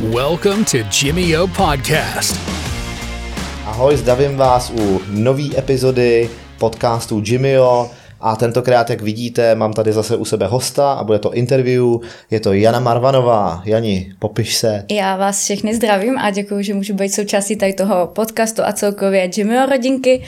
Welcome to Jimmy O Podcast. Ahoj, zdravím vás u nové epizody podcastu Jimmyo. A tentokrát, jak vidíte, mám tady zase u sebe hosta a bude to interview. Je to Jana Marvanová. Jani, popiš se. Já vás všechny zdravím a děkuji, že můžu být součástí tady toho podcastu a celkově Jimmyho rodinky.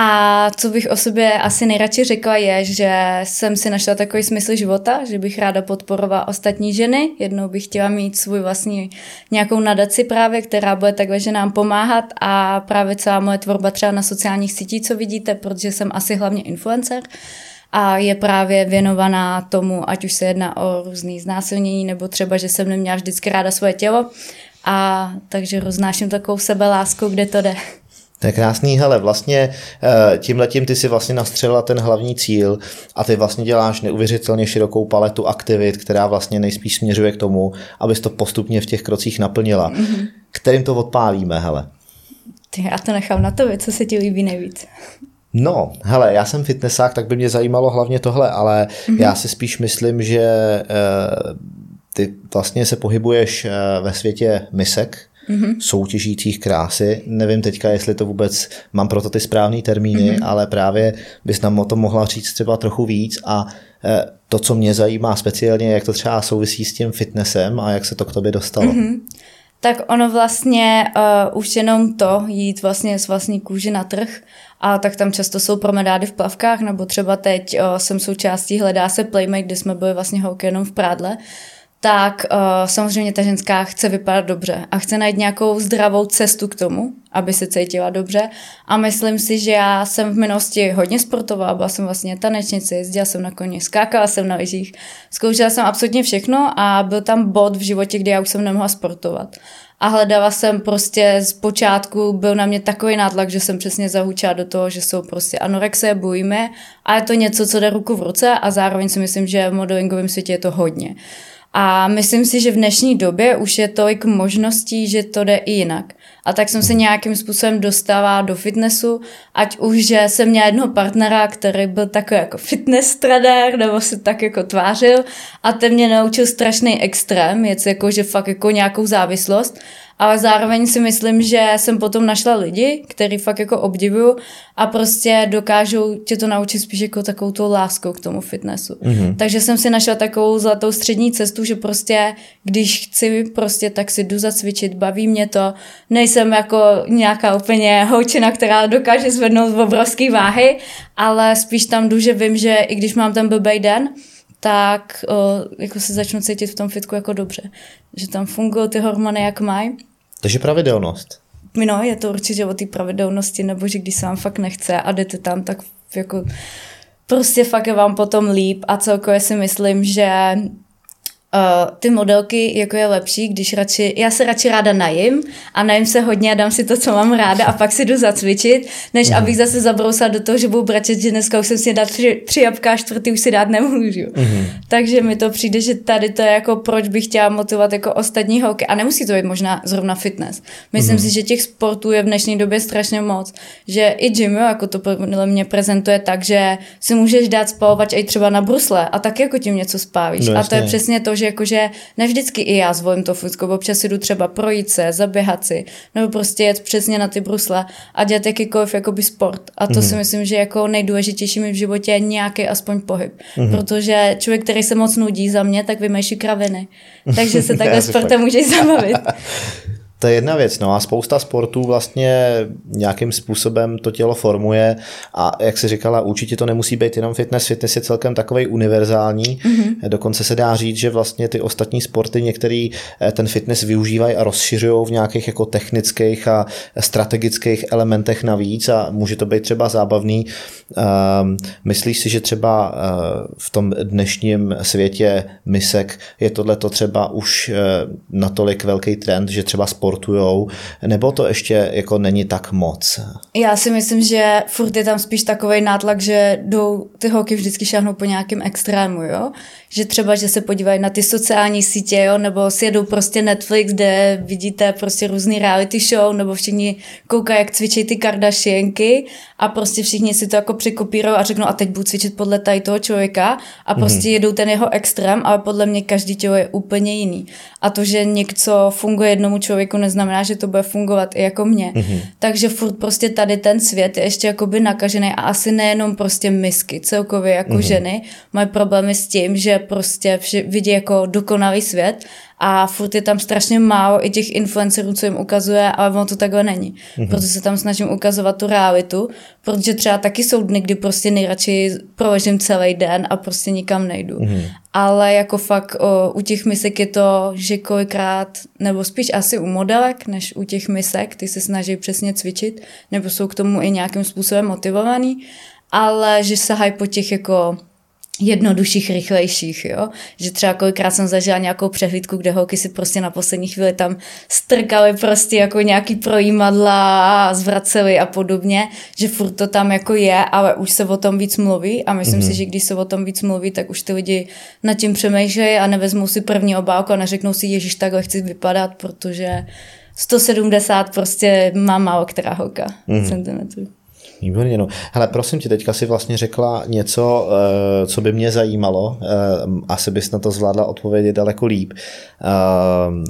A co bych o sobě asi nejradši řekla je, že jsem si našla takový smysl života, že bych ráda podporovala ostatní ženy. Jednou bych chtěla mít svůj vlastní nějakou nadaci právě, která bude takhle ženám pomáhat a právě celá moje tvorba třeba na sociálních sítích, co vidíte, protože jsem asi hlavně influencer a je právě věnovaná tomu, ať už se jedná o různý znásilnění, nebo třeba, že jsem neměla vždycky ráda svoje tělo. A takže roznáším takovou sebelásku, kde to jde. To je krásný, hele, vlastně eh, tímhletím ty si vlastně nastřelila ten hlavní cíl a ty vlastně děláš neuvěřitelně širokou paletu aktivit, která vlastně nejspíš směřuje k tomu, abys to postupně v těch krocích naplnila. Mm-hmm. Kterým to odpálíme, hele? Ty, já to nechám na to, co se ti líbí nejvíc. No, hele, já jsem fitnessák, tak by mě zajímalo hlavně tohle, ale mm-hmm. já si spíš myslím, že e, ty vlastně se pohybuješ e, ve světě misek, mm-hmm. soutěžících krásy. Nevím teďka, jestli to vůbec mám proto ty správné termíny, mm-hmm. ale právě bys nám o tom mohla říct třeba trochu víc a e, to, co mě zajímá speciálně, jak to třeba souvisí s tím fitnessem a jak se to k tobě dostalo. Mm-hmm. Tak ono vlastně uh, už jenom to, jít vlastně z vlastní kůži na trh, a tak tam často jsou promenády v plavkách, nebo třeba teď uh, jsem součástí Hledá se Playmate, kde jsme byli vlastně holky jenom v prádle, tak uh, samozřejmě ta ženská chce vypadat dobře a chce najít nějakou zdravou cestu k tomu, aby se cítila dobře. A myslím si, že já jsem v minulosti hodně sportovala, byla jsem vlastně tanečnice, jezdila jsem na koni, skákala jsem na lyžích, zkoušela jsem absolutně všechno a byl tam bod v životě, kdy já už jsem nemohla sportovat. A hledala jsem prostě z počátku, byl na mě takový nátlak, že jsem přesně zahučila do toho, že jsou prostě anorexie, bojíme a je to něco, co jde ruku v ruce a zároveň si myslím, že v modelingovém světě je to hodně. A myslím si, že v dnešní době už je tolik možností, že to jde i jinak. A tak jsem se nějakým způsobem dostala do fitnessu, ať už, že jsem měla jednoho partnera, který byl takový jako fitness trader, nebo se tak jako tvářil a ten mě naučil strašný extrém, je jako, že fakt jako nějakou závislost ale zároveň si myslím, že jsem potom našla lidi, který fakt jako obdivuju a prostě dokážou tě to naučit spíš jako takovou tou láskou k tomu fitnessu. Mm-hmm. Takže jsem si našla takovou zlatou střední cestu, že prostě když chci prostě tak si jdu zacvičit, baví mě to, nejsem jako nějaká úplně holčina, která dokáže zvednout obrovské váhy, ale spíš tam jdu, že vím, že i když mám ten blbej den, tak o, jako se začnu cítit v tom fitku jako dobře. Že tam fungují ty hormony, jak mají. Takže pravidelnost. No, je to určitě o té pravidelnosti, nebo že když se vám fakt nechce a jdete tam, tak jako prostě fakt je vám potom líp a celkově si myslím, že Uh, ty modelky, jako je lepší, když radši, já se radši ráda najím a najím se hodně a dám si to, co mám ráda a pak si jdu zacvičit, než mm. abych zase zabrousila do toho, že budu bračet, že dneska už jsem si dát tři, tři jabka a čtvrtý už si dát nemůžu. Mm. Takže mi to přijde, že tady to je jako proč bych chtěla motivovat jako ostatní holky a nemusí to být možná zrovna fitness. Myslím mm. si, že těch sportů je v dnešní době strašně moc, že i gym, jako to podle mě prezentuje tak, že si můžeš dát spalovač i třeba na brusle a tak jako tím něco spávíš. No, a to je přesně to, že jakože ne vždycky i já zvolím to fotko, občas jdu třeba projít se, zaběhat si, nebo prostě jet přesně na ty brusle a dělat jakýkoliv jakoby sport. A to mm-hmm. si myslím, že jako nejdůležitější mi v životě je nějaký aspoň pohyb. Mm-hmm. Protože člověk, který se moc nudí za mě, tak vymýšlí kraviny. Takže se takhle sportem můžeš zabavit. To je jedna věc, no a spousta sportů vlastně nějakým způsobem to tělo formuje a jak si říkala, určitě to nemusí být jenom fitness, fitness je celkem takový univerzální, mm-hmm. dokonce se dá říct, že vlastně ty ostatní sporty některý eh, ten fitness využívají a rozšiřují v nějakých jako technických a strategických elementech navíc a může to být třeba zábavný. Um, myslíš si, že třeba uh, v tom dnešním světě misek je tohleto třeba už uh, natolik velký trend, že třeba sport sportujou, nebo to ještě jako není tak moc? Já si myslím, že furt je tam spíš takový nátlak, že jdou ty holky vždycky šáhnou po nějakém extrému, jo? Že třeba, že se podívají na ty sociální sítě, jo, nebo si jedou prostě Netflix, kde vidíte prostě různý reality show, nebo všichni koukají, jak cvičí ty Kardashianky a prostě všichni si to jako překopírují a řeknou a teď budu cvičit podle tady toho člověka a prostě mm-hmm. jedou ten jeho extrém, ale podle mě každý tělo je úplně jiný. A to, že něco funguje jednomu člověku, neznamená, že to bude fungovat i jako mě. Mm-hmm. Takže furt prostě tady ten svět je ještě jakoby nakažený a asi nejenom prostě misky, celkově jako mm-hmm. ženy mají problémy s tím, že prostě vidí jako dokonalý svět a furt je tam strašně málo i těch influencerů, co jim ukazuje, ale ono to takhle není. Mm-hmm. Proto se tam snažím ukazovat tu realitu, protože třeba taky jsou dny, kdy prostě nejradši proležím celý den a prostě nikam nejdu. Mm-hmm. Ale jako fakt o, u těch misek je to, že kolikrát, nebo spíš asi u modelek, než u těch misek, ty se snaží přesně cvičit, nebo jsou k tomu i nějakým způsobem motivovaný, ale že sahají po těch jako jednodušších, rychlejších, jo. Že třeba kolikrát jsem zažila nějakou přehlídku, kde holky si prostě na poslední chvíli tam strkaly prostě jako nějaký projímadla a zvracely a podobně, že furt to tam jako je, ale už se o tom víc mluví a myslím mm-hmm. si, že když se o tom víc mluví, tak už ty lidi nad tím přemýšlejí a nevezmou si první obálku a neřeknou si, ježiš, takhle chci vypadat, protože 170 prostě má málo která holka mm-hmm. centimetrů. Výborně, no. Hele, prosím tě, teďka si vlastně řekla něco, eh, co by mě zajímalo. Eh, asi bys na to zvládla odpovědět daleko líp. Eh,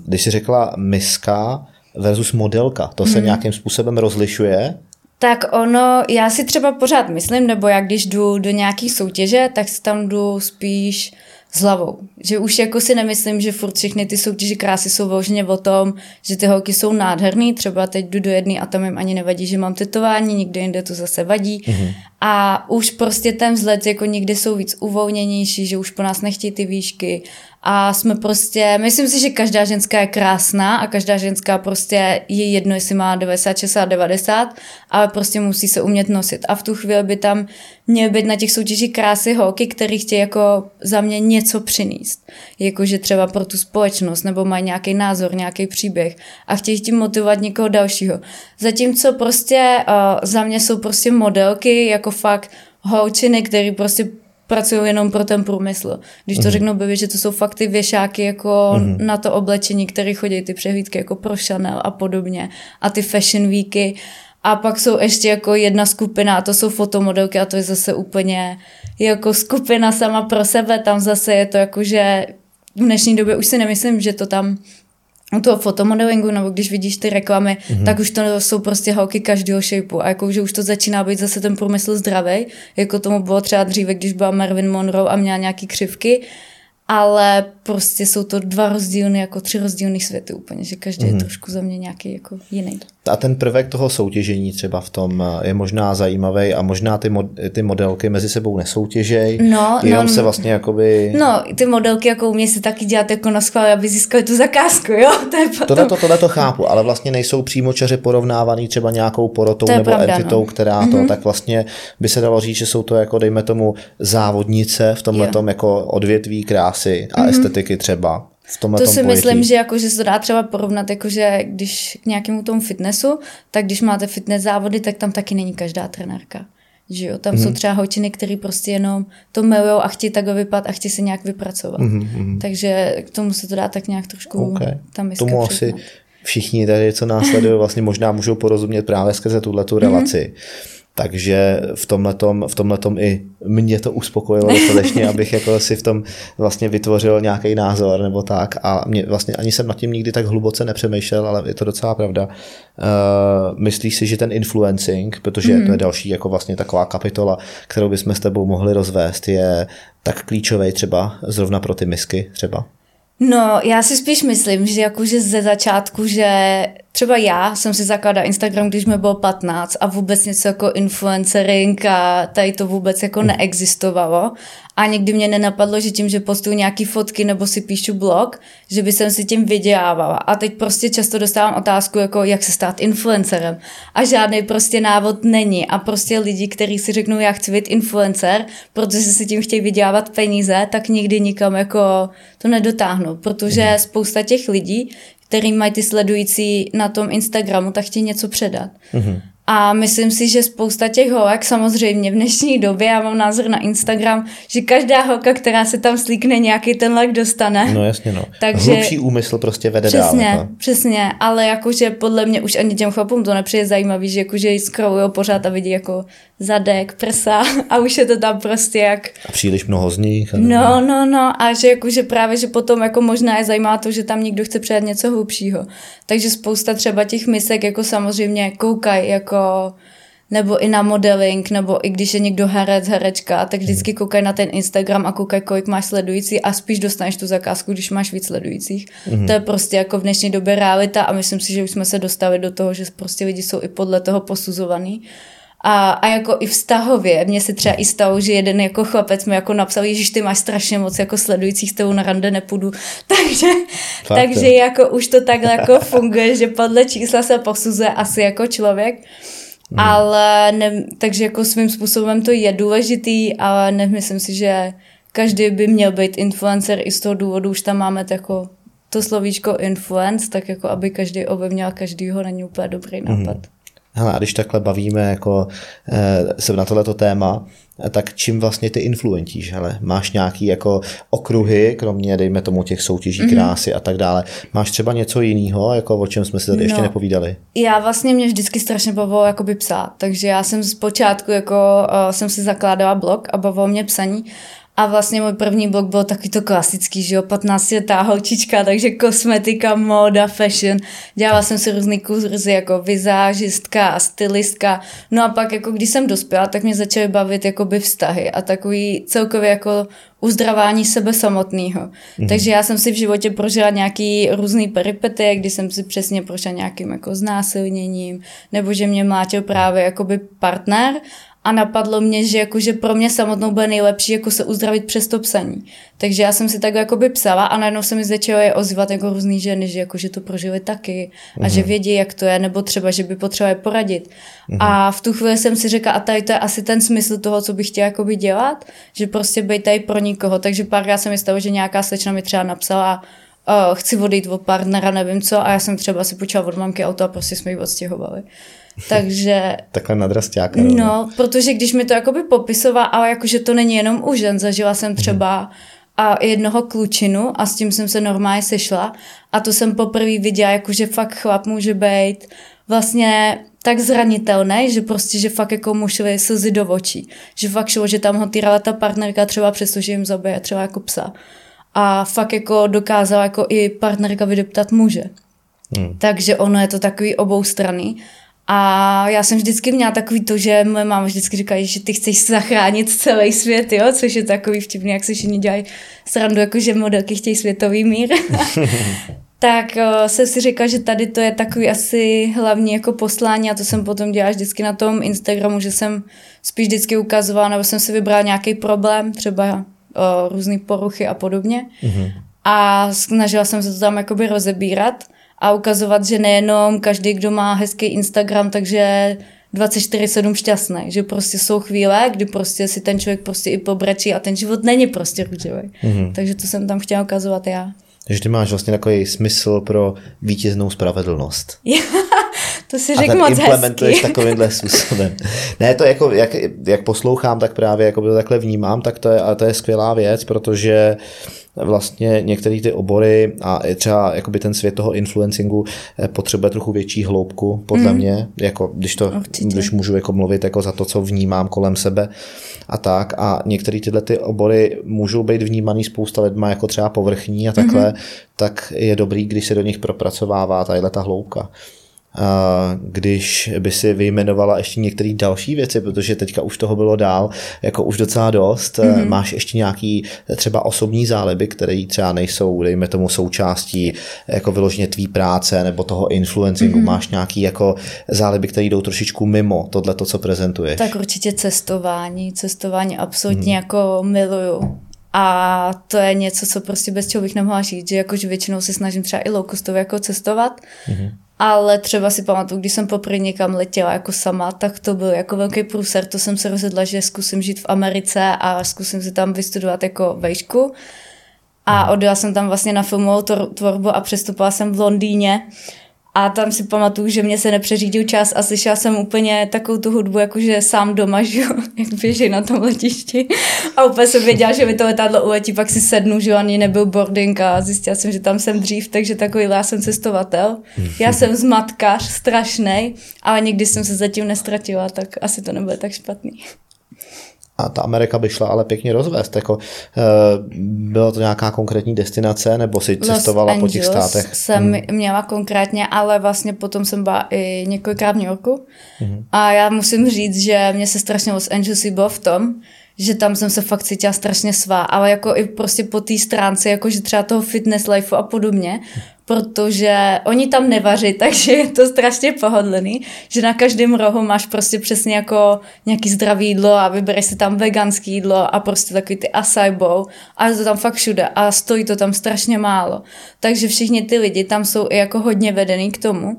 když jsi řekla miska versus modelka, to se hmm. nějakým způsobem rozlišuje? Tak ono, já si třeba pořád myslím, nebo jak když jdu do nějaký soutěže, tak si tam jdu spíš s hlavou. Že už jako si nemyslím, že furt všechny ty soutěže krásy jsou vložně o tom, že ty holky jsou nádherný, třeba teď jdu do jedné a tam jim ani nevadí, že mám tetování, nikde jinde to zase vadí. Mm-hmm. A už prostě ten vzhled jako někdy jsou víc uvolněnější, že už po nás nechtějí ty výšky a jsme prostě, myslím si, že každá ženská je krásná a každá ženská prostě je jedno, jestli má 90, 60, 90, ale prostě musí se umět nosit. A v tu chvíli by tam měly být na těch soutěžích krásy holky, který chtějí jako za mě něco přinést. Jakože třeba pro tu společnost, nebo mají nějaký názor, nějaký příběh a chtějí tím motivovat někoho dalšího. Zatímco prostě uh, za mě jsou prostě modelky jako fakt holčiny, který prostě pracují jenom pro ten průmysl. Když to mm. řeknu by, že to jsou fakt ty věšáky jako mm. na to oblečení, které chodí ty přehlídky jako pro Chanel a podobně a ty fashion weeky. A pak jsou ještě jako jedna skupina a to jsou fotomodelky a to je zase úplně jako skupina sama pro sebe. Tam zase je to jako, že v dnešní době už si nemyslím, že to tam u toho fotomodelingu, nebo když vidíš ty reklamy, mm-hmm. tak už to jsou prostě holky každého shapeu a jako, že už to začíná být zase ten průmysl zdravý, jako tomu bylo třeba dříve, když byla Marvin Monroe a měla nějaký křivky, ale prostě jsou to dva rozdílny, jako tři rozdílné světy úplně, že každý mm-hmm. je mhm. trošku za mě nějaký jako jiný. A ten prvek toho soutěžení třeba v tom eh, je možná zajímavý a možná ty, mod, ty modelky mezi sebou nesoutěžej, no, jenom no, se vlastně jakoby... No, ty modelky jako umí si taky dělat jako na schvál, aby získali tu zakázku, jo? To je potom... tohle, to, tohle to chápu, ale vlastně nejsou přímočaře porovnávaný třeba nějakou porotou nebo pravda, entitou, no. která to, mm-hmm. tak vlastně by se dalo říct, že jsou to jako dejme tomu závodnice v tomhle jako odvětví krásy a mm-hmm. estetiky třeba v tomhle To si pojetí. myslím, že, jako, že se to dá třeba porovnat, jako, že když k nějakému tomu fitnessu, tak když máte fitness závody, tak tam taky není každá trenérka. Že jo? Tam mm-hmm. jsou třeba holčiny, které prostě jenom to milují a chtějí takhle vypadat a chtějí se nějak vypracovat. Mm-hmm. Takže k tomu se to dá tak nějak trošku okay. tam Tomu asi všichni tady, co následují, vlastně možná můžou porozumět právě skrze tuhle tu relaci. Mm-hmm takže v tomhletom, v tomhletom i mě to uspokojilo dostatečně, abych jako si v tom vlastně vytvořil nějaký názor nebo tak a mě vlastně ani jsem nad tím nikdy tak hluboce nepřemýšlel, ale je to docela pravda. Uh, myslíš si, že ten influencing, protože mm. to je mhm. další jako vlastně taková kapitola, kterou bychom s tebou mohli rozvést, je tak klíčový třeba zrovna pro ty misky třeba? No, já si spíš myslím, že jakože ze začátku, že třeba já jsem si zakládala Instagram, když mi bylo 15 a vůbec něco jako influencering a tady to vůbec jako neexistovalo. A někdy mě nenapadlo, že tím, že postuju nějaký fotky nebo si píšu blog, že by jsem si tím vydělávala. A teď prostě často dostávám otázku, jako jak se stát influencerem. A žádný prostě návod není. A prostě lidi, kteří si řeknou, já chci být influencer, protože si tím chtějí vydělávat peníze, tak nikdy nikam jako to nedotáhnou. Protože mhm. spousta těch lidí, který mají ty sledující na tom Instagramu, tak chtějí něco předat. Mm-hmm. A myslím si, že spousta těch holek samozřejmě v dnešní době, já mám názor na Instagram, že každá holka, která se tam slíkne, nějaký ten like dostane. No jasně no. Takže, Hlubší úmysl prostě vede přesně, dál. Jako. Přesně, ale jakože podle mě už ani těm chlapům to nepřijde zajímavý, že jakože jí scrollujou pořád a vidí jako zadek, prsa a už je to tam prostě jak... A příliš mnoho z nich. No, no, no a že jakože právě, že potom jako možná je zajímá to, že tam někdo chce předat něco hlubšího. Takže spousta třeba těch misek jako samozřejmě koukají jako nebo i na modeling, nebo i když je někdo herec, herečka, tak vždycky koukají na ten Instagram a koukají, kolik máš sledující a spíš dostaneš tu zakázku, když máš víc sledujících. Mm-hmm. To je prostě jako v dnešní době realita a myslím si, že už jsme se dostali do toho, že prostě lidi jsou i podle toho posuzovaný. A, a jako i vztahově, mně se třeba i stalo, že jeden jako chlapec mi jako napsal, že ty máš strašně moc jako sledujících, s tebou na rande nepůjdu. Takže, takže jako už to takhle jako funguje, že podle čísla se posuzuje asi jako člověk. Hmm. Ale ne, takže jako svým způsobem to je důležitý, ale nemyslím si, že každý by měl být influencer i z toho důvodu, už tam máme to jako to slovíčko influence, tak jako aby každý ovlivnil každýho, není úplně dobrý nápad. Hmm. Hele, a když takhle bavíme jako e, se na tohleto téma, tak čím vlastně ty influentíš, hele? Máš nějaký jako okruhy, kromě, dejme tomu, těch soutěží mm-hmm. krásy a tak dále. Máš třeba něco jiného, jako o čem jsme si tady no, ještě nepovídali? Já vlastně mě vždycky strašně bavilo jakoby psát, takže já jsem zpočátku jako uh, jsem si zakládala blog a bavilo mě psaní a vlastně můj první blog byl taky to klasický, že jo, 15 letá holčička, takže kosmetika, móda, fashion. Dělala jsem si různý kurzy jako vizážistka, stylistka. No a pak jako když jsem dospěla, tak mě začaly bavit jakoby vztahy a takový celkově jako uzdravání sebe samotného. Mm-hmm. Takže já jsem si v životě prožila nějaký různý peripety, kdy jsem si přesně prošla nějakým jako znásilněním, nebo že mě mlátil právě jakoby partner a napadlo mě, že jakože pro mě samotnou bude nejlepší jako se uzdravit přes to psaní. Takže já jsem si tak jakoby psala a najednou se mi začalo je ozývat jako různý ženy, že jakože to prožili taky a mm-hmm. že mhm. vědí, jak to je, nebo třeba, že by potřebovali poradit. Mm-hmm. A v tu chvíli jsem si řekla, a tady to je asi ten smysl toho, co bych chtěla jakoby dělat, že prostě být tady pro nikoho. Takže párkrát se mi stalo, že nějaká slečna mi třeba napsala, uh, chci odejít od partnera, nevím co, a já jsem třeba si počala od mamky auto a prostě jsme ji odstěhovali. Takže... Takhle nadrastějáka. No, protože když mi to jakoby popisovala, ale jakože to není jenom u žen, zažila jsem třeba hmm. a jednoho klučinu a s tím jsem se normálně sešla a to jsem poprvé viděla, jakože fakt chlap může být vlastně tak zranitelný, že prostě, že fakt jako mu šly slzy do očí. Že fakt šlo, že tam ho týrala ta partnerka třeba přesto, že jim zabije třeba jako psa. A fakt jako dokázala jako i partnerka vydeptat muže. Hmm. Takže ono je to takový obou strany. A já jsem vždycky měla takový to, že moje máma vždycky říká, že ty chceš zachránit celý svět, jo, což je takový vtipný, jak se všichni dělají srandu, jako že modelky chtějí světový mír. tak uh, jsem si říkala, že tady to je takový asi hlavní jako poslání a to jsem potom dělala vždycky na tom Instagramu, že jsem spíš vždycky ukazovala, nebo jsem si vybrala nějaký problém, třeba uh, různé poruchy a podobně. Mm-hmm. A snažila jsem se to tam jakoby rozebírat a ukazovat, že nejenom každý, kdo má hezký Instagram, takže 24-7 šťastný, že prostě jsou chvíle, kdy prostě si ten člověk prostě i pobračí a ten život není prostě růžový. Mm-hmm. Takže to jsem tam chtěla ukazovat já. Takže ty máš vlastně takový smysl pro vítěznou spravedlnost. to si řekl moc implementuješ hezky. takovýmhle způsobem. Ne, to jako, jak, jak poslouchám, tak právě jako to takhle vnímám, tak to je, ale to je skvělá věc, protože vlastně některé ty obory a třeba jakoby ten svět toho influencingu eh, potřebuje trochu větší hloubku, podle mm. mě, jako když to, Určitě. když můžu jako mluvit jako za to, co vnímám kolem sebe a tak a některé tyhle ty obory můžou být vnímaný spousta lidma jako třeba povrchní a takhle, mm. tak je dobrý, když se do nich propracovává tahle ta hloubka když by si vyjmenovala ještě některé další věci, protože teďka už toho bylo dál, jako už docela dost. Mm-hmm. Máš ještě nějaký třeba osobní záliby, které třeba nejsou, dejme tomu, součástí jako vyloženě tvý práce nebo toho influencingu. Mm-hmm. Máš nějaký jako záliby, které jdou trošičku mimo tohle, to, co prezentuješ? Tak určitě cestování. Cestování absolutně mm. jako miluju. A to je něco, co prostě bez čeho bych nemohla žít, že jakože většinou se snažím třeba i low jako cestovat, mm-hmm ale třeba si pamatuju, když jsem poprvé někam letěla jako sama, tak to byl jako velký průser. To jsem se rozhodla, že zkusím žít v Americe a zkusím si tam vystudovat jako vejšku. A hmm. odjela jsem tam vlastně na filmovou tvorbu a přestoupila jsem v Londýně. A tam si pamatuju, že mě se nepřeřídil čas a slyšela jsem úplně takovou tu hudbu, jakože sám doma, že jo, jak běží na tom letišti. A úplně jsem věděla, že mi to letadlo uletí, pak si sednu, že ani nebyl boarding a zjistila jsem, že tam jsem dřív, takže takový já jsem cestovatel. Já jsem zmatkař, strašný, ale nikdy jsem se zatím nestratila, tak asi to nebude tak špatný a ta Amerika by šla ale pěkně rozvést. Jako, e, byla to nějaká konkrétní destinace, nebo si cestovala Los po těch státech? jsem hmm. měla konkrétně, ale vlastně potom jsem byla i několikrát v New Yorku. Hmm. A já musím říct, že mě se strašně Los Angeles líbilo v tom, že tam jsem se fakt cítila strašně svá, ale jako i prostě po té stránce, jakože třeba toho fitness life a podobně, protože oni tam nevaří, takže je to strašně pohodlný, že na každém rohu máš prostě přesně jako nějaký zdravý jídlo a vybereš si tam veganský jídlo a prostě takový ty acai bowl a je to tam fakt všude a stojí to tam strašně málo. Takže všichni ty lidi tam jsou i jako hodně vedený k tomu,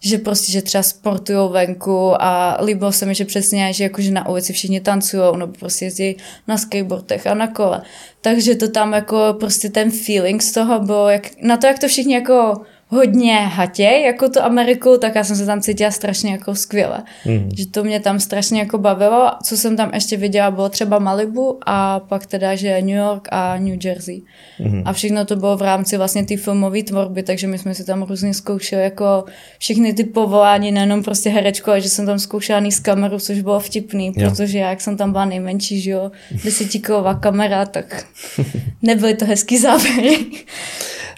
že prostě, že třeba sportují venku a líbilo se mi, že přesně, že jakože na ulici všichni tancují nebo prostě jezdí na skateboardech a na kole. Takže to tam jako prostě ten feeling z toho bylo, jak, na to, jak to všichni jako hodně hatě, jako tu Ameriku, tak já jsem se tam cítila strašně jako skvěle. Mm. Že to mě tam strašně jako bavilo. Co jsem tam ještě viděla, bylo třeba Malibu a pak teda, že New York a New Jersey. Mm. A všechno to bylo v rámci vlastně té filmové tvorby, takže my jsme si tam různě zkoušeli jako všechny ty povolání, nejenom prostě herečku, ale že jsem tam zkoušela z kameru, což bylo vtipný, jo. protože já, jak jsem tam byla nejmenší, že jo, desetikilová kamera, tak nebyly to hezký záběry.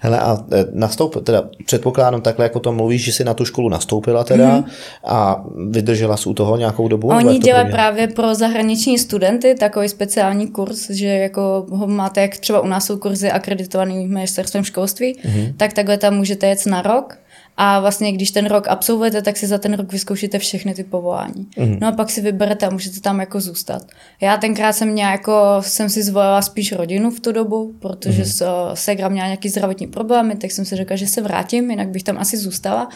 Hele, a e, nastoup, teda předpokládám takhle, jako to mluvíš, že jsi na tu školu nastoupila teda mm-hmm. a vydržela jsi u toho nějakou dobu? Oni dělají právě pro zahraniční studenty takový speciální kurz, že jako ho máte, jak třeba u nás jsou kurzy akreditovaný ministerstvem školství, mm-hmm. tak takhle tam můžete jet na rok a vlastně, když ten rok absolvujete, tak si za ten rok vyzkoušíte všechny ty povolání. Mm. No a pak si vyberete a můžete tam jako zůstat. Já tenkrát jsem měla jako, jsem si zvolila spíš rodinu v tu dobu, protože mm. Segra měla nějaký zdravotní problémy, tak jsem si řekla, že se vrátím, jinak bych tam asi zůstala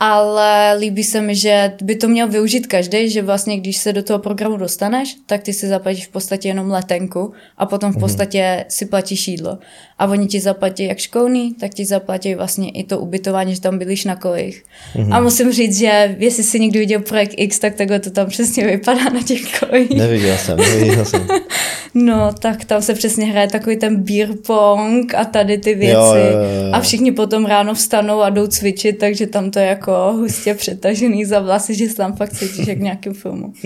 ale líbí se mi, že by to měl využít každý, že vlastně když se do toho programu dostaneš, tak ty si zaplatíš v podstatě jenom letenku a potom v mhm. podstatě si platíš jídlo. A oni ti zaplatí jak školný, tak ti zaplatí vlastně i to ubytování, že tam bydlíš na kolejích. Mm-hmm. A musím říct, že jestli jsi někdy viděl projekt X, tak takhle to tam přesně vypadá na těch kolejích. Neviděl jsem, neviděl jsem. no, tak tam se přesně hraje takový ten beer pong a tady ty věci. Jo, jo, jo, jo. A všichni potom ráno vstanou a jdou cvičit, takže tam to je jako hustě přetažený za vlasy, že se tam fakt cítíš jak v nějakém filmu.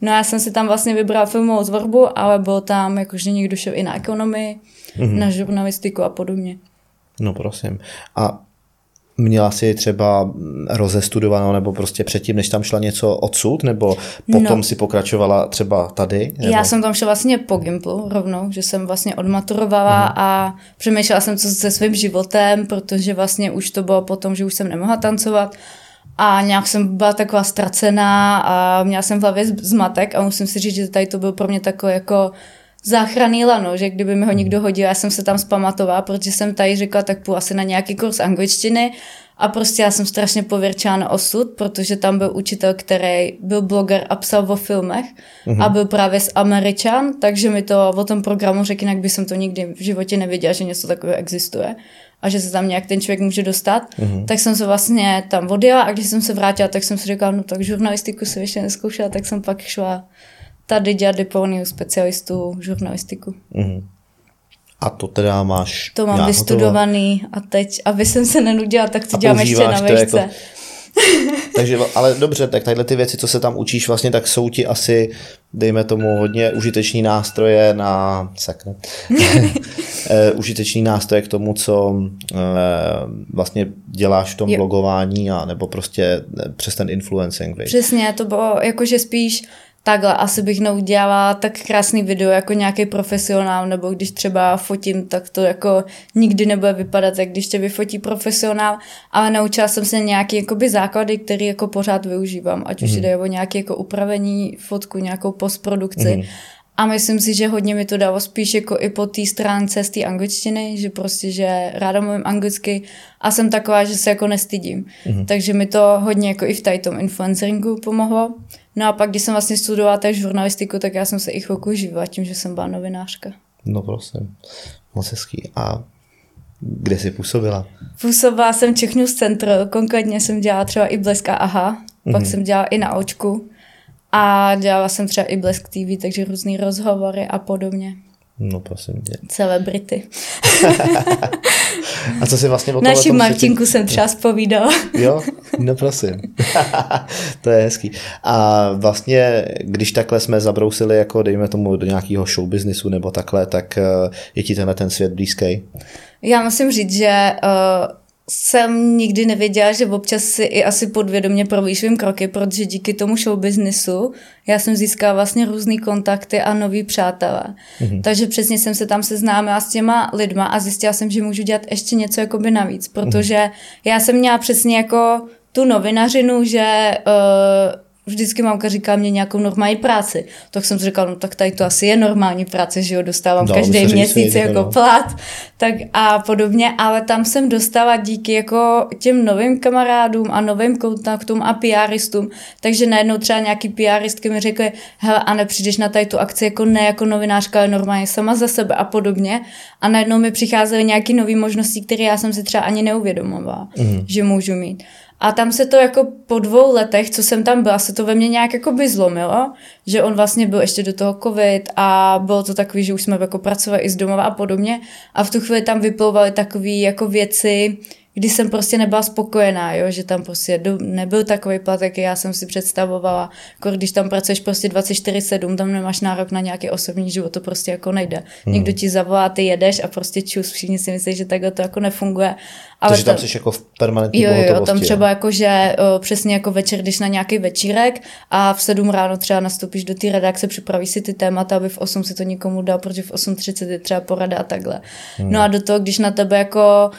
No já jsem si tam vlastně vybrala filmovou tvorbu, ale bylo tam jakože někdo šel i na ekonomii, mm-hmm. na žurnalistiku a podobně. No prosím. A Měla si třeba rozestudovanou, nebo prostě předtím, než tam šla něco odsud, nebo potom no. si pokračovala třeba tady? Nebo? Já jsem tam šla vlastně po Gimplu rovnou, že jsem vlastně odmaturovala uh-huh. a přemýšlela jsem, co se svým životem, protože vlastně už to bylo potom, že už jsem nemohla tancovat a nějak jsem byla taková ztracená a měla jsem v hlavě zmatek a musím si říct, že tady to byl pro mě takový jako záchranný lano, že kdyby mi ho někdo hodil, já jsem se tam zpamatovala, protože jsem tady řekla, tak půjdu asi na nějaký kurz angličtiny a prostě já jsem strašně pověrčila na osud, protože tam byl učitel, který byl bloger a psal o filmech mm-hmm. a byl právě z Američan, takže mi to o tom programu řekl, jinak by jsem to nikdy v životě nevěděla, že něco takového existuje a že se tam nějak ten člověk může dostat, mm-hmm. tak jsem se vlastně tam odjela a když jsem se vrátila, tak jsem si říkala, no tak žurnalistiku se ještě neskoušela, tak jsem pak šla tady dělat diplomní specialistu žurnalistiku. Mm-hmm. A to teda máš To mám vystudovaný hotovo. a teď, aby jsem se nenudila, tak to a dělám ještě na vešce. Jako... Takže, ale dobře, tak tadyhle ty věci, co se tam učíš, vlastně tak jsou ti asi, dejme tomu, hodně užiteční nástroje na, sakra, eh, užiteční nástroje k tomu, co eh, vlastně děláš v tom jo. blogování a nebo prostě eh, přes ten influencing. Přesně, to bylo jakože spíš takhle asi bych neudělala tak krásný video jako nějaký profesionál, nebo když třeba fotím, tak to jako nikdy nebude vypadat, jak když tě vyfotí profesionál, ale naučila jsem se nějaký jakoby základy, které jako pořád využívám, ať už mm. jde o nějaké jako upravení fotku, nějakou postprodukci. Mm. A myslím si, že hodně mi to dalo spíš jako i po té stránce z té angličtiny, že prostě, že ráda mluvím anglicky a jsem taková, že se jako nestydím. Mm-hmm. Takže mi to hodně jako i v tady tom influenceringu pomohlo. No a pak, když jsem vlastně studovala tak žurnalistiku, tak já jsem se i chvilku živila tím, že jsem byla novinářka. No prosím, moc hezký. A Kde jsi působila? Působila jsem Czech News Center, konkrétně jsem dělala třeba i Blesk a Aha, mm-hmm. pak jsem dělala i na Očku a dělala jsem třeba i Blesk TV, takže různý rozhovory a podobně. No prosím tě. Celebrity. a co si vlastně o Naši Martinku jsem třeba spovídala. jo, no prosím. to je hezký. A vlastně, když takhle jsme zabrousili jako dejme tomu do nějakého show businessu nebo takhle, tak eh, je ti tenhle ten svět blízký? Já musím říct, že uh, jsem nikdy nevěděla, že občas si i asi podvědomě provýším kroky, protože díky tomu show businessu já jsem získala vlastně různé kontakty a nový přátelé. Mm-hmm. Takže přesně jsem se tam seznámila s těma lidma a zjistila jsem, že můžu dělat ještě něco jakoby navíc, protože mm-hmm. já jsem měla přesně jako tu novinařinu, že uh, vždycky mamka říká mě nějakou normální práci. Tak jsem si říkal, no tak tady to asi je normální práce, že jo, dostávám no, každý měsíc jako no. plat tak a podobně, ale tam jsem dostala díky jako těm novým kamarádům a novým kontaktům a PRistům, takže najednou třeba nějaký PRistky mi řekly, hele, a nepřijdeš na tady tu akci jako ne jako novinářka, ale normálně sama za sebe a podobně a najednou mi přicházely nějaké nové možnosti, které já jsem si třeba ani neuvědomovala, mm. že můžu mít. A tam se to jako po dvou letech, co jsem tam byla, se to ve mně nějak jako by zlomilo, že on vlastně byl ještě do toho covid a bylo to takový, že už jsme jako pracovali i z domova a podobně. A v tu chvíli tam vyplouvaly takové jako věci, kdy jsem prostě nebyla spokojená, jo? že tam prostě nebyl takový plat, jaký já jsem si představovala. Jako když tam pracuješ prostě 24-7, tam nemáš nárok na nějaký osobní život, to prostě jako nejde. Hmm. Někdo ti zavolá, ty jedeš a prostě čus, všichni si myslí, že takhle to jako nefunguje. Ale Takže tam jsi jako v permanentní Jo, jo, tam třeba jako, že o, přesně jako večer, když na nějaký večírek a v 7 ráno třeba nastoupíš do té redakce, připravíš si ty témata, aby v 8 si to nikomu dal, protože v 8.30 je třeba porada a takhle. Hmm. No a do toho, když na tebe jako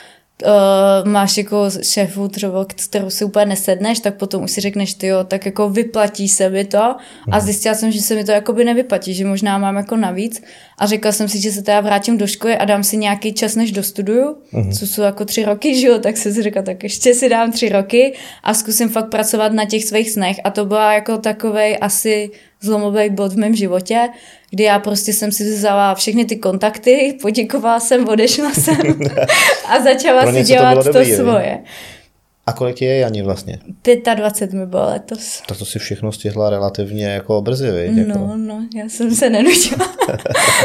uh, máš jako šéfu třeba, kterou si úplně nesedneš, tak potom už si řekneš, ty jo, tak jako vyplatí se mi to. A mhm. zjistila jsem, že se mi to jako by nevyplatí, že možná mám jako navíc. A řekla jsem si, že se teda vrátím do školy a dám si nějaký čas, než dostuduju, mm-hmm. co jsou jako tři roky, že jo, tak jsem si řekla, tak ještě si dám tři roky a zkusím fakt pracovat na těch svých snech. A to byla jako takovej asi zlomový bod v mém životě, kdy já prostě jsem si vzala všechny ty kontakty, poděkovala jsem, odešla jsem a začala si dělat to, dobrý, to svoje. A kolik je Jani vlastně? 25 mi bylo letos. Tak to si všechno stihla relativně jako brzy, viď? No, jako... no, já jsem se nenutila.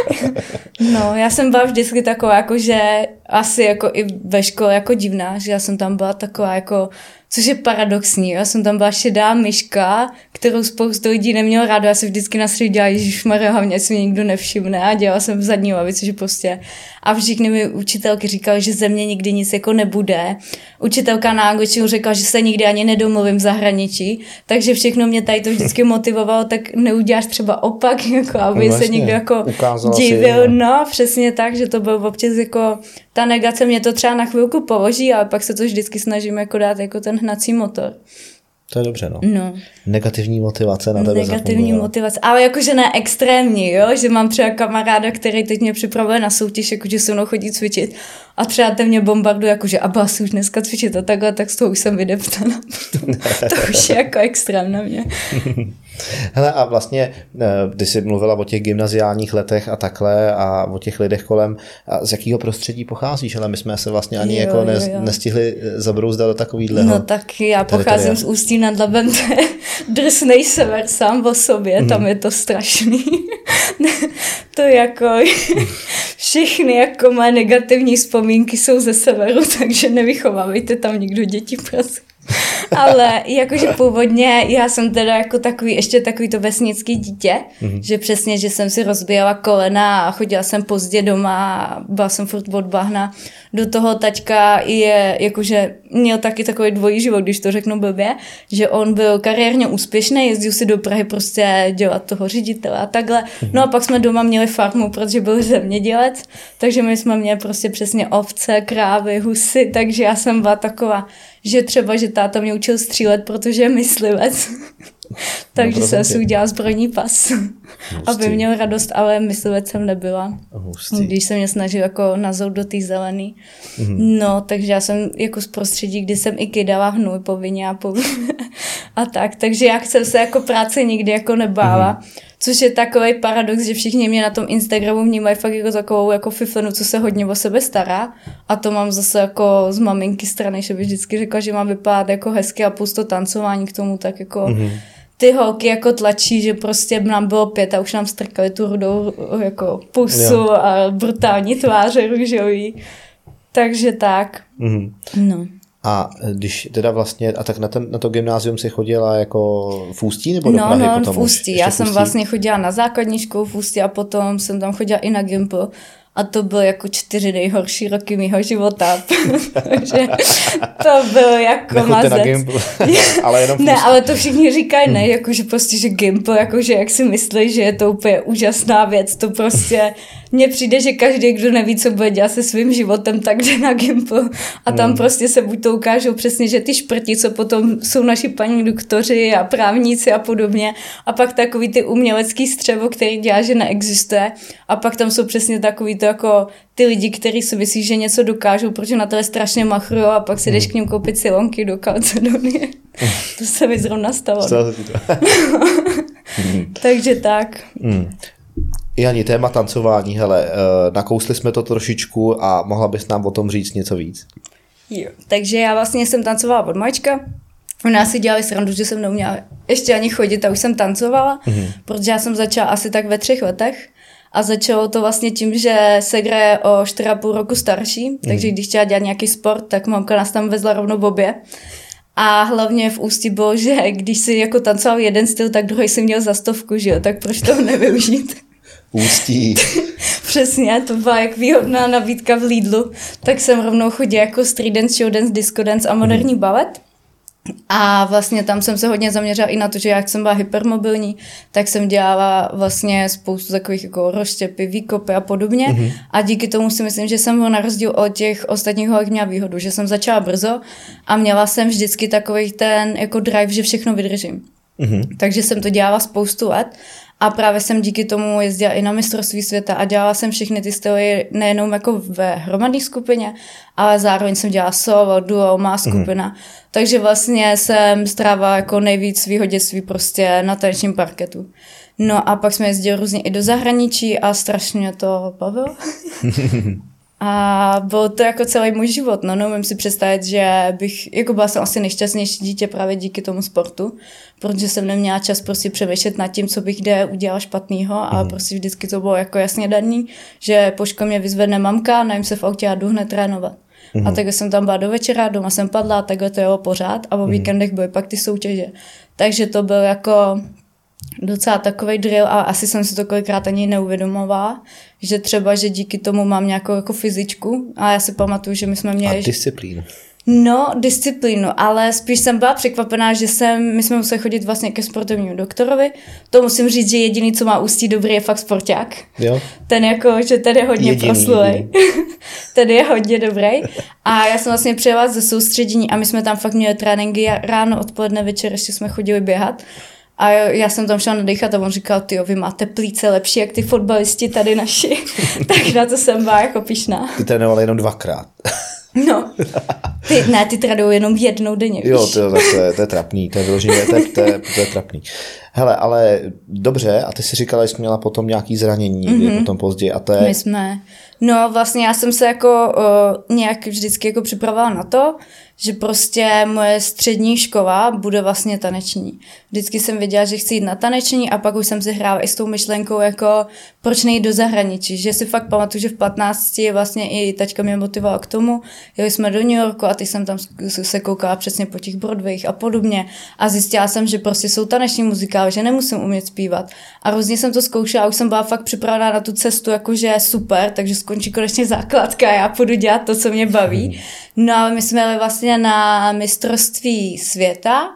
no, já jsem byla vždycky taková, jako že asi jako i ve škole jako divná, že já jsem tam byla taková jako což je paradoxní. Já jsem tam byla šedá myška, kterou spoustu lidí neměl rádo. Já se vždycky na středě dělala, Ježíš Maria, hlavně si mě nikdo nevšimne a dělala jsem v zadní lavici, že prostě a všichni mi učitelky říkali, že ze mě nikdy nic jako nebude. Učitelka na angličtinu řekla, že se nikdy ani nedomluvím v zahraničí, takže všechno mě tady to vždycky motivovalo, tak neuděláš třeba opak, jako aby no, vlastně, se někdo jako divil. Si, no, přesně tak, že to bylo občas jako ta negace mě to třeba na chvilku položí, ale pak se to vždycky snažím jako dát jako ten hnací motor. To je dobře, no. no. Negativní motivace na tebe Negativní motivace, ale jakože ne extrémní, jo, že mám třeba kamaráda, který teď mě připravuje na soutěž, jakože se mnou chodí cvičit a třeba ten mě bombarduje, jakože a asi už dneska cvičit a takhle, tak z toho už jsem vydeptaná. to už je jako extrém na mě. Hele, a vlastně, eh, když jsi mluvila o těch gymnaziálních letech a takhle a o těch lidech kolem, a z jakého prostředí pocházíš? Ale my jsme se vlastně ani jo, jako ne, jo, jo. nestihli zabrouzdat do takovýhleho. No tak já pocházím z Ústí nad Labem, to je drsnej sever sám o sobě, mm. tam je to strašný. to jako všechny jako má negativní vzpomínky jsou ze severu, takže nevychovávejte tam nikdo děti, prosím. Ale jakože původně já jsem teda jako takový, ještě takový to vesnický dítě, mm-hmm. že přesně, že jsem si rozbíjela kolena a chodila jsem pozdě doma a byla jsem furt od bahna. Do toho taťka je, jakože měl taky takový dvojí život, když to řeknu blbě, že on byl kariérně úspěšný, jezdil si do Prahy prostě dělat toho ředitele a takhle. Mm-hmm. No a pak jsme doma měli farmu, protože byl zemědělec, takže my jsme měli prostě přesně ovce, krávy, husy, takže já jsem byla taková že třeba, že táta mě učil střílet, protože je myslivec. Takže no, jsem si udělala zbrojní pas, Hustý. aby měl radost, ale myslivec jsem nebyla. Hustý. Když jsem mě snažil jako nazout do té zelený. Mm-hmm. No, takže já jsem jako z prostředí, kdy jsem i kydala hnůj povinně a, po... a tak. Takže já jsem se jako práce nikdy jako nebála. Mm-hmm. Což je takový paradox, že všichni mě na tom Instagramu vnímají fakt jako takovou jako fiflenu, co se hodně o sebe stará. A to mám zase jako z maminky strany, že by vždycky řekla, že mám vypadat jako hezky a pusto tancování k tomu, tak jako mm-hmm. ty holky jako tlačí, že prostě nám bylo pět a už nám strkali tu rudou jako pusu jo. a brutální tváře růžový. Takže tak. Mm-hmm. No. A když teda vlastně, a tak na, ten, na to gymnázium si chodila jako v Ústí nebo do no, Prahy no, potom v Ústí. Já jsem vlastně chodila na základní školu v Ústí a potom jsem tam chodila i na Gimpl a to byly jako čtyři nejhorší roky mého života, protože to byl jako Nechoďte mazec. na Gimpl, ale jenom Ne, ale to všichni říkají, ne, jakože prostě, že Gimpl, jakože jak si myslí, že je to úplně úžasná věc, to prostě mně přijde, že každý, kdo neví, co bude dělat se svým životem, tak jde na Gimple a tam hmm. prostě se buď to ukážou přesně, že ty šprti, co potom jsou naši paní doktoři a právníci a podobně a pak takový ty umělecký střevo, který dělá, že neexistuje a pak tam jsou přesně takový to jako ty lidi, kteří si myslí, že něco dokážou, protože na to strašně machrují a pak si jdeš hmm. k ním koupit silonky do Kalcedonie. to se mi zrovna stalo. Takže tak. Hmm. Jani, téma tancování, hele, uh, nakousli jsme to trošičku a mohla bys nám o tom říct něco víc? Jo, takže já vlastně jsem tancovala od majčka. U nás si dělali srandu, že jsem neuměla ještě ani chodit a už jsem tancovala, mm-hmm. protože já jsem začala asi tak ve třech letech. A začalo to vlastně tím, že Segra je o 4,5 roku starší, mm. takže když chtěla dělat nějaký sport, tak mamka nás tam vezla rovnou v obě. A hlavně v ústí bylo, že když si jako tancoval jeden styl, tak druhý si měl za stovku, že jo, tak proč to nevyužít? Ústí. Přesně, to byla jak výhodná nabídka v Lidlu. Tak jsem rovnou chodila jako street dance, show dance, disco dance a moderní mm. balet. A vlastně tam jsem se hodně zaměřila i na to, že jak jsem byla hypermobilní, tak jsem dělala vlastně spoustu takových jako rozštěpy, výkopy a podobně. Mm-hmm. A díky tomu si myslím, že jsem na rozdíl od těch ostatních holek měla výhodu, že jsem začala brzo a měla jsem vždycky takový ten jako drive, že všechno vydržím. Mm-hmm. Takže jsem to dělala spoustu let a právě jsem díky tomu jezdila i na mistrovství světa a dělala jsem všechny ty styly nejenom jako ve hromadné skupině, ale zároveň jsem dělala solo, duo, má mhm. skupina. Mm-hmm. Takže vlastně jsem strávila jako nejvíc svýho dětství prostě na tanečním parketu. No a pak jsme jezdili různě i do zahraničí a strašně to bavilo. A byl to jako celý můj život, no, no, si představit, že bych, jako byla jsem asi nejšťastnější dítě právě díky tomu sportu, protože jsem neměla čas prostě přemýšlet nad tím, co bych kde udělala špatného, mm. ale prostě vždycky to bylo jako jasně daný, že po škole mě vyzvedne mamka, najím se v autě a jdu hned trénovat. Mm. A tak jsem tam byla do večera, doma jsem padla, takhle to jelo pořád a o mm. víkendech byly pak ty soutěže. Takže to byl jako docela takový drill a asi jsem si to kolikrát ani neuvědomovala, že třeba, že díky tomu mám nějakou jako fyzičku a já si pamatuju, že my jsme měli... A disciplínu. No, disciplínu, ale spíš jsem byla překvapená, že jsem, my jsme museli chodit vlastně ke sportovnímu doktorovi. To musím říct, že jediný, co má ústí dobrý, je fakt sporták. Jo. Ten jako, že ten je hodně proslulej. ten je hodně dobrý. A já jsem vlastně přijela ze soustředění a my jsme tam fakt měli tréninky ráno, odpoledne, večer, ještě jsme chodili běhat. A já jsem tam šla nadechat a on říkal, ty vy máte plíce lepší, jak ty fotbalisti tady naši. tak na to jsem byla jako pišná. Ty trénoval jenom dvakrát. no. Ty, ne, ty tradou jenom jednou denně. Jo, to, to, to, je, to je trapný, to je vyloženě, to, je, to, je, to je trapný. Hele, ale dobře, a ty si říkala, že jsi měla potom nějaký zranění, mm-hmm. potom později, a to je... My jsme, no vlastně já jsem se jako uh, nějak vždycky jako připravovala na to, že prostě moje střední škola bude vlastně taneční. Vždycky jsem věděla, že chci jít na taneční a pak už jsem si hrála i s tou myšlenkou, jako proč nejít do zahraničí. Že si fakt pamatuju, že v 15 vlastně i tačka mě motivovala k tomu. Jeli jsme do New Yorku a ty jsem tam se koukala přesně po těch Broadwayích a podobně. A zjistila jsem, že prostě jsou taneční muzikály, že nemusím umět zpívat. A různě jsem to zkoušela a už jsem byla fakt připravená na tu cestu, jakože super, takže skončí konečně základka a já půjdu dělat to, co mě baví. No ale my jsme jeli vlastně na mistrovství světa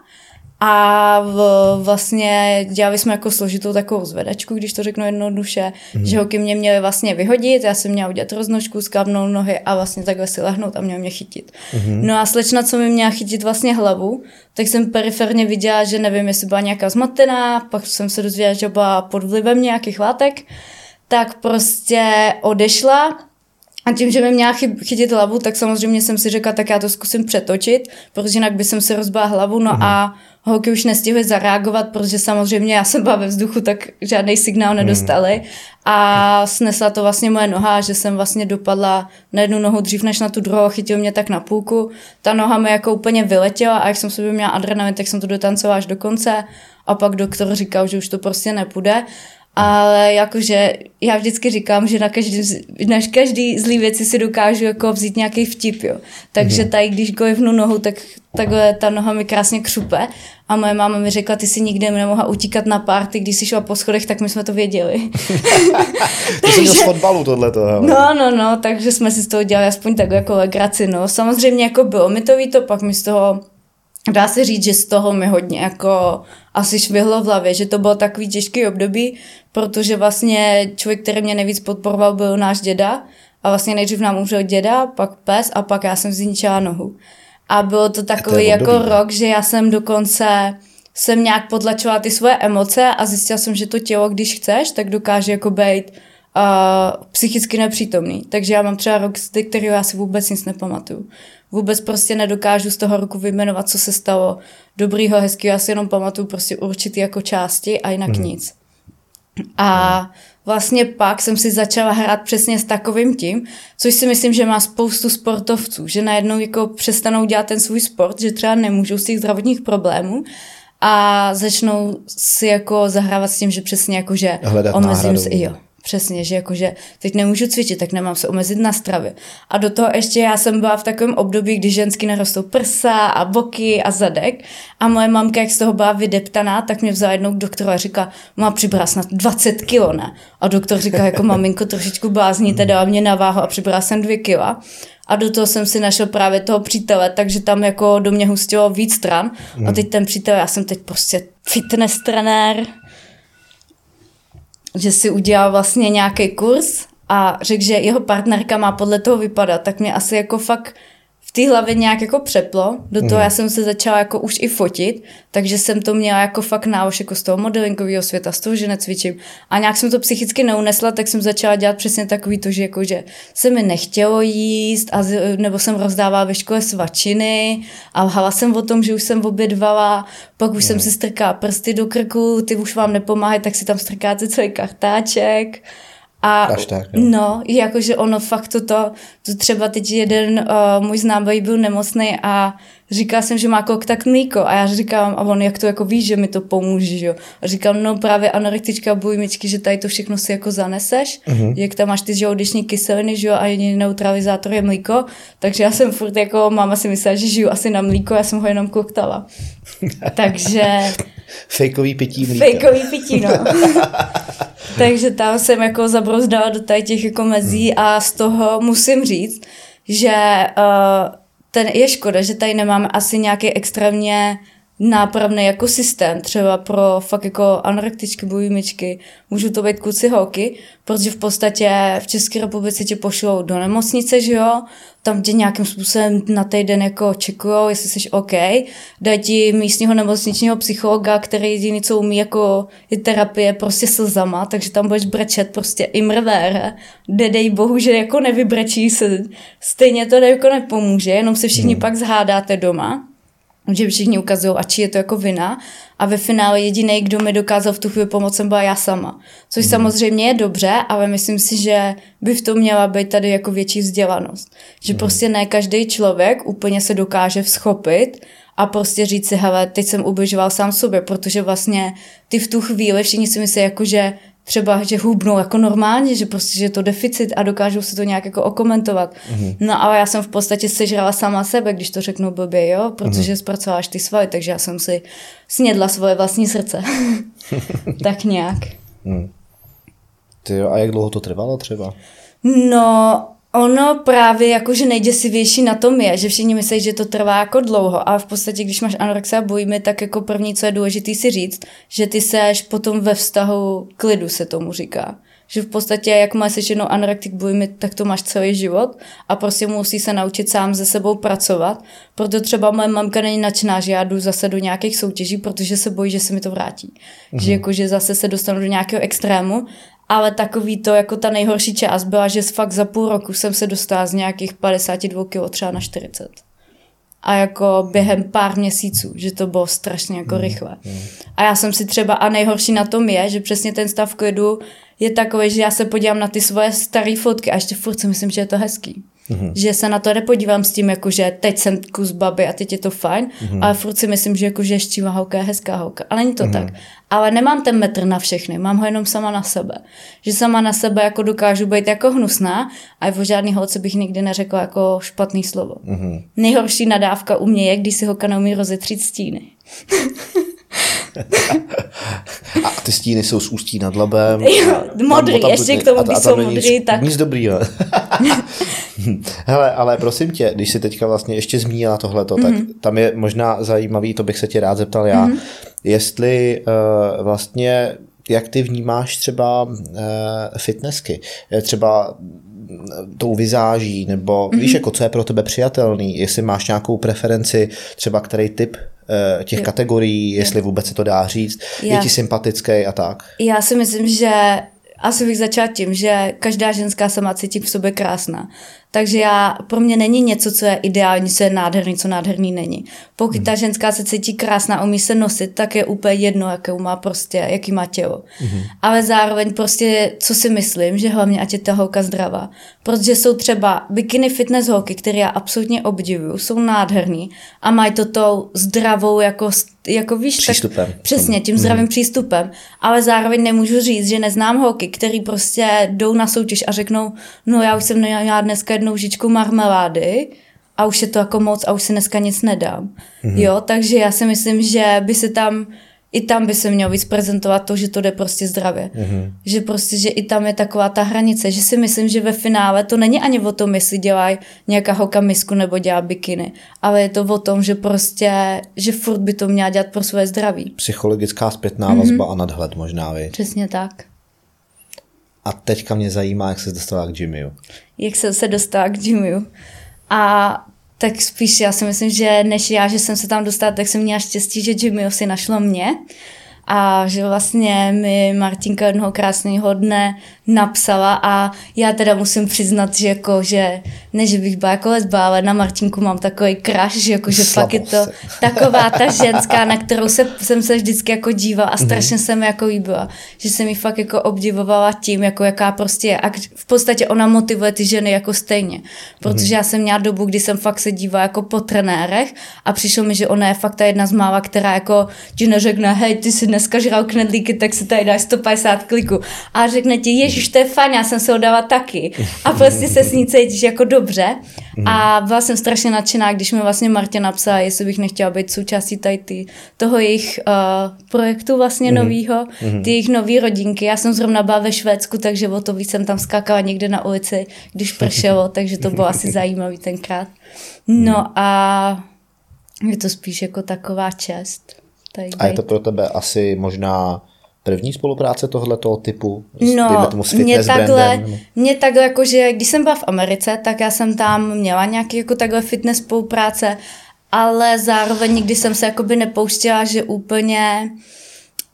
a v, vlastně dělali jsme jako složitou takovou zvedačku, když to řeknu jednoduše, mm. že hoky mě měli vlastně vyhodit, já jsem měla udělat roznožku, skábnout nohy a vlastně takhle si lehnout a měl mě chytit. Mm. No a slečna, co mi měla chytit vlastně hlavu, tak jsem periferně viděla, že nevím, jestli byla nějaká zmatená, pak jsem se dozvěděla, že byla pod vlivem nějakých látek, tak prostě odešla A tím, že mi měla chytit hlavu, tak samozřejmě jsem si řekla, tak já to zkusím přetočit, protože jinak by jsem se rozbila hlavu, no mm. a holky už nestihly zareagovat, protože samozřejmě já jsem byla ve vzduchu, tak žádný signál nedostali. Mm. A snesla to vlastně moje noha, že jsem vlastně dopadla na jednu nohu dřív než na tu druhou, chytil mě tak na půlku. Ta noha mi jako úplně vyletěla a jak jsem sobě měla adrenalin, tak jsem to dotancovala až do konce. A pak doktor říkal, že už to prostě nepůjde. Ale jakože já vždycky říkám, že na každý, na každý zlý věci si dokážu jako vzít nějaký vtip, jo. Takže mhm. tady, když gojvnu nohu, tak takhle ta noha mi krásně křupe a moje máma mi řekla, ty si nikdy nemohla utíkat na párty, když jsi šla po schodech, tak my jsme to věděli. to jsi měl z fotbalu tohleto. No, no, no, takže jsme si z toho dělali aspoň tak jako legraci, no. Samozřejmě jako bylo mi to víto, pak mi z toho dá se říct, že z toho mi hodně jako asi švihlo v hlavě, že to bylo takový těžký období, protože vlastně člověk, který mě nejvíc podporoval, byl náš děda a vlastně nejdřív nám umřel děda, pak pes a pak já jsem zničila nohu. A bylo to takový to jako rok, že já jsem dokonce jsem nějak podlačovala ty svoje emoce a zjistila jsem, že to tělo, když chceš, tak dokáže jako být uh, psychicky nepřítomný. Takže já mám třeba rok, z kterého já si vůbec nic nepamatuju. Vůbec prostě nedokážu z toho roku vyjmenovat, co se stalo dobrýho, hezkého. Já si jenom pamatuju prostě určitý jako části a jinak hmm. nic. A vlastně pak jsem si začala hrát přesně s takovým tím, což si myslím, že má spoustu sportovců, že najednou jako přestanou dělat ten svůj sport, že třeba nemůžou z těch zdravotních problémů a začnou si jako zahrávat s tím, že přesně jako, že Hledat omezím si, jo, Přesně, že jakože teď nemůžu cvičit, tak nemám se omezit na stravě. A do toho ještě já jsem byla v takovém období, kdy žensky narostou prsa a boky a zadek a moje mamka, jak z toho byla vydeptaná, tak mě vzala jednou k doktoru a říká, má přibrala snad 20 kilo, ne? A doktor říká, jako maminko, trošičku blázníte, dala mě na váhu a přibrala jsem 2 kila. A do toho jsem si našel právě toho přítele, takže tam jako do mě hustilo víc stran. A hmm. teď ten přítel, já jsem teď prostě fitness trenér, že si udělal vlastně nějaký kurz a řekl, že jeho partnerka má podle toho vypadat, tak mě asi jako fakt v té hlavě nějak jako přeplo, do toho mm. já jsem se začala jako už i fotit, takže jsem to měla jako fakt návož jako z toho modelingového světa, z toho, že necvičím. A nějak jsem to psychicky neunesla, tak jsem začala dělat přesně takový to, že jako, že se mi nechtělo jíst, a, nebo jsem rozdávala ve škole svačiny a lhala jsem o tom, že už jsem obědvala, pak už mm. jsem si strkala prsty do krku, ty už vám nepomáhají, tak si tam strkáte celý kartáček. A Až tak, jo. no, jakože ono fakt toto, to třeba teď jeden uh, můj známý byl nemocný a říkal jsem, že má kontakt mlíko a já říkám, a on jak to jako víš, že mi to pomůže, že jo. A říkám, no právě anorektička bujmičky, že tady to všechno si jako zaneseš, uh-huh. jak tam máš ty žaludeční kyseliny, že jo, a jediný neutralizátor je mlíko, takže já jsem furt jako, máma si myslela, že žiju asi na mlíko, já jsem ho jenom koktala. takže... Fejkový pití mlíka. Fejkový pití, no. Takže tam jsem jako zabrozdala do tady těch jako mezí a z toho musím říct, že uh, ten je škoda, že tady nemáme asi nějaký extrémně nápravný jako systém, třeba pro fakt jako anorektičky, bujmičky, můžou to být kluci holky, protože v podstatě v České republice tě pošlou do nemocnice, že jo, tam tě nějakým způsobem na týden jako čekujou, jestli jsi OK, dají ti místního nemocničního psychologa, který jediný, co umí jako je terapie prostě slzama, takže tam budeš brečet prostě i mrvé, dej bohu, že jako nevybrečí se, stejně to jako nepomůže, jenom se všichni hmm. pak zhádáte doma že všichni ukazují, a či je to jako vina. A ve finále jediný, kdo mi dokázal v tu chvíli pomoct, jsem byla já sama. Což mm. samozřejmě je dobře, ale myslím si, že by v tom měla být tady jako větší vzdělanost. Že mm. prostě ne každý člověk úplně se dokáže vzchopit a prostě říct si, hele, teď jsem ubližoval sám sobě, protože vlastně ty v tu chvíli všichni si myslí, jako že třeba, že hubnou jako normálně, že prostě, že je to deficit a dokážou se to nějak jako okomentovat. Mm-hmm. No ale já jsem v podstatě sežrala sama sebe, když to řeknu blbě, jo, protože mm-hmm. zpracováš ty svaly, takže já jsem si snědla svoje vlastní srdce. tak nějak. Mm. Ty jo, a jak dlouho to trvalo třeba? No, Ono právě jakože nejděsivější na tom je, že všichni myslí, že to trvá jako dlouho a v podstatě, když máš anorexia a bojíme, tak jako první, co je důležité si říct, že ty seš potom ve vztahu klidu, se tomu říká. Že v podstatě, jak máš jednou anorektik bojimy, tak to máš celý život a prostě musí se naučit sám se sebou pracovat. Proto třeba moje mamka není nadšená, že já jdu zase do nějakých soutěží, protože se bojí, že se mi to vrátí. Mm-hmm. Že mhm. jakože zase se dostanu do nějakého extrému ale takový to, jako ta nejhorší část byla, že fakt za půl roku jsem se dostala z nějakých 52 kg třeba na 40 a jako během pár měsíců, že to bylo strašně jako Hmm, rychle. A já jsem si třeba, a nejhorší na tom je, že přesně ten stav klidu je takový, že já se podívám na ty svoje staré fotky a ještě furt si myslím, že je to hezký. Mm-hmm. Že se na to nepodívám s tím, jako že teď jsem kus baby a teď je to fajn, mm-hmm. ale furt si myslím, že jako že štíva holka je hezká holka. Ale není to mm-hmm. tak. Ale nemám ten metr na všechny, mám ho jenom sama na sebe. Že sama na sebe jako dokážu být jako hnusná a o žádný holce bych nikdy neřekla jako špatný slovo. Mm-hmm. Nejhorší nadávka u mě je, když si holka neumí rozetřít stíny. A ty stíny jsou z ústí nad labem. Jo, modrý, Tam- ještě k tomu, a- když jsou modrý, nic, tak- Nic dobrýho. Hele, ale prosím tě, když si teďka vlastně ještě zmínila tohleto, mm-hmm. tak Mhm. tam je možná zajímavý, to bych se tě rád zeptal já, mm-hmm. jestli uh, vlastně, jak ty vnímáš třeba uh, fitnessky, Eh, třeba mm, tou vizáží, nebo mm-hmm. víš, jako co je pro tebe přijatelný, jestli máš nějakou preferenci, třeba který typ těch Jo. kategorií, jestli vůbec se to dá říct, je Já- ti sympatický a tak. Já si myslím, že asi bych začala tím, že každá ženská se má cítit v sobě krásná. Takže já, pro mě není něco, co je ideální, co je nádherný, co nádherný není. Pokud Mhm. ta ženská se cítí krásná, umí se nosit, tak je úplně jedno, jaké má prostě, jaký má tělo. Mhm. Ale zároveň prostě, co si myslím, že hlavně ať je ta holka zdravá. Protože jsou třeba bikini fitness holky, které já absolutně obdivuju, jsou nádherný a mají to tou zdravou, jako, jako víš, Přístupem. Tak, přesně, tím zdravým přístupem. Ale zároveň nemůžu říct, že neznám holky, který prostě jdou na soutěž a řeknou, no já už jsem měla dneska jednou žičku marmelády a už je to jako moc a už si dneska nic nedám. Mm-hmm. Jo, takže já si myslím, že by se tam i tam by se mělo víc prezentovat to, že to jde prostě zdravě. Mm-hmm. Že prostě, že i tam je taková ta hranice, že si myslím, že ve finále to není ani o tom, jestli dělají nějaká holka misku nebo dělá bikiny, ale je to o tom, že prostě, že furt by to měla dělat pro své zdraví. Psychologická zpětná mm-hmm. vazba a nadhled možná, viď? Přesně tak. A teďka mě zajímá, jak se dostala k Jimmyu. Jak jsem se dostala k Jimmyu. A tak spíš já si myslím, že než já, že jsem se tam dostala, tak jsem měla štěstí, že Jimmy si našlo mě. A že vlastně mi Martinka jednoho krásného dne napsala a já teda musím přiznat, že jako, že ne, že bych byla jako lesba, ale na Martinku mám takový crush, že jako, že fakt je to taková ta ženská, na kterou se, jsem se vždycky jako dívala a strašně mm-hmm. se mi jako líbila, že jsem mi fakt jako obdivovala tím, jako jaká prostě je. A v podstatě ona motivuje ty ženy jako stejně, protože mm-hmm. já jsem měla dobu, kdy jsem fakt se dívala jako po trenérech a přišlo mi, že ona je fakt ta jedna z mála, která jako ti neřekne, hej, ty si dneska žral knedlíky, tak si tady dáš 150 kliků. A řekne ti, ježiš, to je fajn, já jsem se ho dala taky. A prostě se s ní cítíš jako dobře. A byla jsem strašně nadšená, když mi vlastně Martě napsala, jestli bych nechtěla být součástí tady ty, toho jejich uh, projektu vlastně mm-hmm. novýho, ty jejich nový rodinky. Já jsem zrovna byla ve Švédsku, takže o to víc jsem tam skákala někde na ulici, když pršelo, takže to bylo asi zajímavý tenkrát. No a je to spíš jako taková čest. Tady A je to pro tebe asi možná první spolupráce tohoto typu? S, No, tomu, s mě takhle, brandem? mě takhle jako, že když jsem byla v Americe, tak já jsem tam měla nějaký jako takhle fitness spolupráce, ale zároveň nikdy jsem se jakoby nepouštěla, že úplně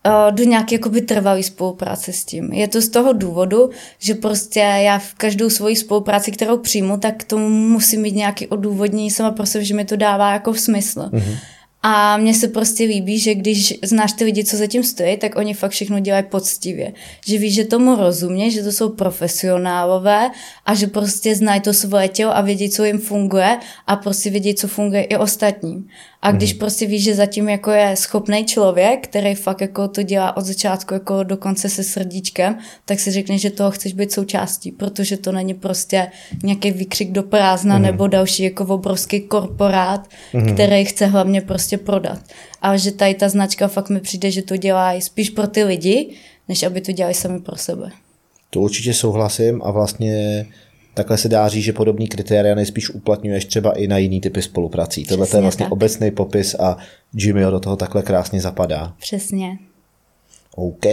uh, do nějaké jakoby trvalé spolupráce s tím. Je to z toho důvodu, že prostě já v každou svoji spolupráci, kterou přijmu, tak k tomu musím mít nějaký odůvodnění sama pro sebe, že mi to dává jako v smysl. Mm-hmm. A mně se prostě líbí, že když znáš ty lidi, co zatím stojí, tak oni fakt všechno dělají poctivě. Že víš, že tomu rozumí, že to jsou profesionálové a že prostě znají to svoje tělo a vědí, co jim funguje a prostě vědí, co funguje i ostatním. A když mm. prostě víš, že zatím jako je schopný člověk, který fakt jako to dělá od začátku jako do konce se srdíčkem, tak si řekneš, že toho chceš být součástí, protože to není prostě nějaký výkřik do prázdna mm. nebo další jako obrovský korporát, mm. který chce hlavně prostě prodat. Ale že tady ta značka fakt mi přijde, že to dělají spíš pro ty lidi, než aby to dělali sami pro sebe. To určitě souhlasím a vlastně takhle se dá říct, že podobný kritéria nejspíš uplatňuješ třeba i na jiný typy spoluprací. Tohle to je vlastně tak. obecný popis a Jimmy do toho takhle krásně zapadá. Přesně. OK.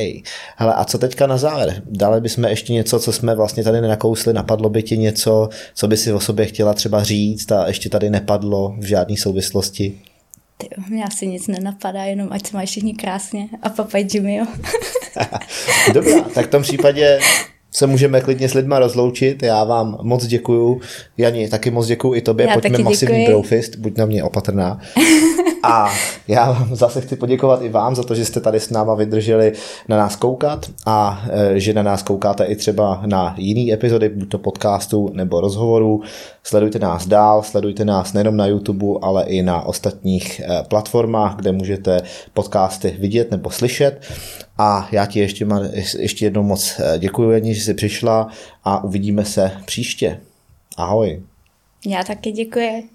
Hele, a co teďka na závěr? Dali bychom ještě něco, co jsme vlastně tady nenakousli, napadlo by ti něco, co by si o sobě chtěla třeba říct a ještě tady nepadlo v žádné souvislosti? Ty, mě asi nic nenapadá, jenom ať se mají všichni krásně a papaj Jimmy. Dobrá, tak v tom případě se můžeme klidně s lidma rozloučit. Já vám moc děkuju. Jani, taky moc děkuju i tobě. Já Pojďme masivní brofist, buď na mě opatrná. A já vám zase chci poděkovat i vám za to, že jste tady s náma vydrželi na nás koukat a e, že na nás koukáte i třeba na jiný epizody, buď to podcastu nebo rozhovorů. Sledujte nás dál, sledujte nás nejenom na YouTube, ale i na ostatních e, platformách, kde můžete podcasty vidět nebo slyšet. A já ti ještě, ještě jednou moc e, děkuji, Jani, že jsi přišla a uvidíme se příště. Ahoj. Já taky děkuji.